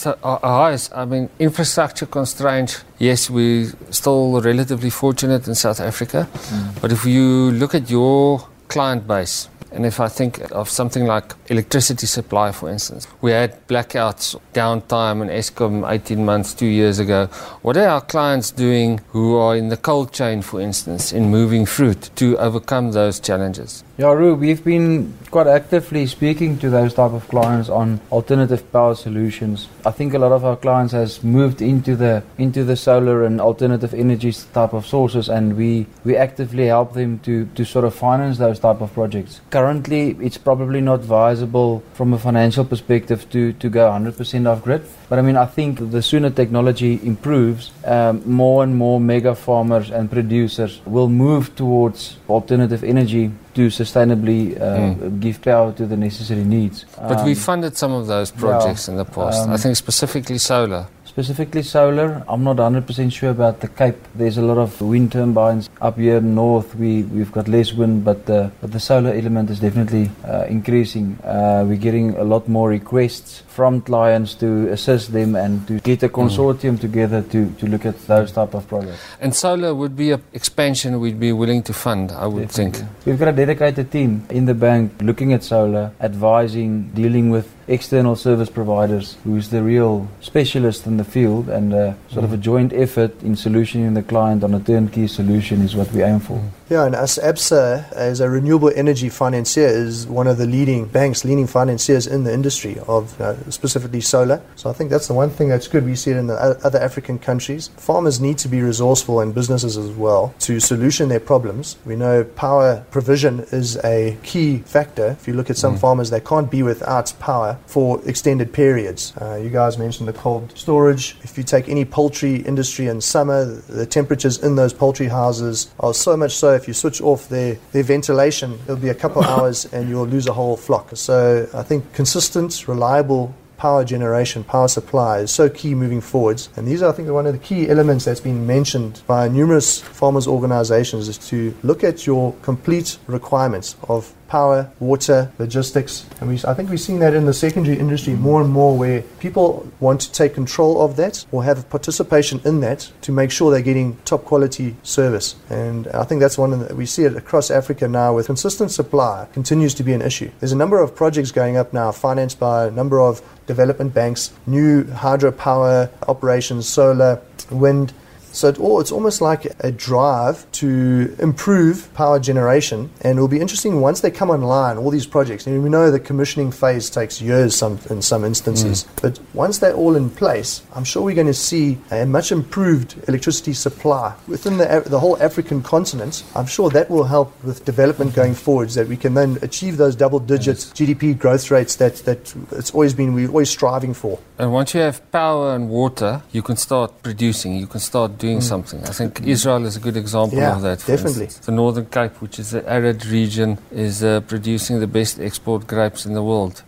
So, uh, uh, I mean, infrastructure constraints, yes, we're still relatively fortunate in South Africa. Mm. But if you look at your client base, and if I think of something like electricity supply, for instance, we had blackouts, downtime in Eskom 18 months, two years ago. What are our clients doing who are in the cold chain, for instance, in moving fruit to overcome those challenges? Yeah, Ru, we've been quite actively speaking to those type of clients on alternative power solutions. I think a lot of our clients has moved into the into the solar and alternative energy type of sources, and we we actively help them to to sort of finance those type of projects. Currently, it's probably not viable from a financial perspective to to go 100% off grid. But I mean, I think the sooner technology improves, um, more and more mega farmers and producers will move towards alternative energy to sustainably uh, mm. give power to the necessary needs. But um, we funded some of those projects yeah, in the past. Um, I think specifically solar. Specifically solar, I'm not 100% sure about the Cape. There's a lot of wind turbines up here north. We we've got less wind, but the but the solar element is definitely uh, increasing. Uh, we're getting a lot more requests from clients to assist them and to get a mm. consortium mm. together to, to look at those type of projects. And solar would be an expansion we'd be willing to fund, I would definitely. think. We've got a dedicated team in the bank looking at solar, advising, dealing with external service providers who's the real specialist in the field and uh, sort mm. of a joint effort in solutioning the client on a turnkey solution is what we aim for. Mm. Yeah, and as Absa, as a renewable energy financier, is one of the leading banks, leading financiers in the industry of uh, specifically solar. So I think that's the one thing that's good. We see it in the other African countries. Farmers need to be resourceful and businesses as well to solution their problems. We know power provision is a key factor. If you look at some mm. farmers, they can't be without power for extended periods. Uh, you guys mentioned the cold storage. If you take any poultry industry in summer, the temperatures in those poultry houses are so much so if you switch off their, their ventilation, it'll be a couple of hours and you'll lose a whole flock. So I think consistent, reliable power generation, power supply is so key moving forwards. And these are, I think, one of the key elements that's been mentioned by numerous farmers' organizations is to look at your complete requirements of power, water, logistics. And we, I think we're seeing that in the secondary industry more and more where people want to take control of that or have participation in that to make sure they're getting top quality service. And I think that's one that we see it across Africa now with consistent supply continues to be an issue. There's a number of projects going up now financed by a number of development banks, new hydropower operations, solar, wind, so it it's almost like a drive to improve power generation. And it will be interesting once they come online, all these projects. And we know the commissioning phase takes years some, in some instances. Mm. But once they're all in place, I'm sure we're going to see a much improved electricity supply within the, the whole African continent. I'm sure that will help with development going forwards, that we can then achieve those double digit yes. GDP growth rates that, that it's always been, we're always striving for. And once you have power and water, you can start producing, you can start doing mm. something. I think Israel is a good example yeah, of that. definitely. Instance. The Northern Cape, which is an arid region, is uh, producing the best export grapes in the world.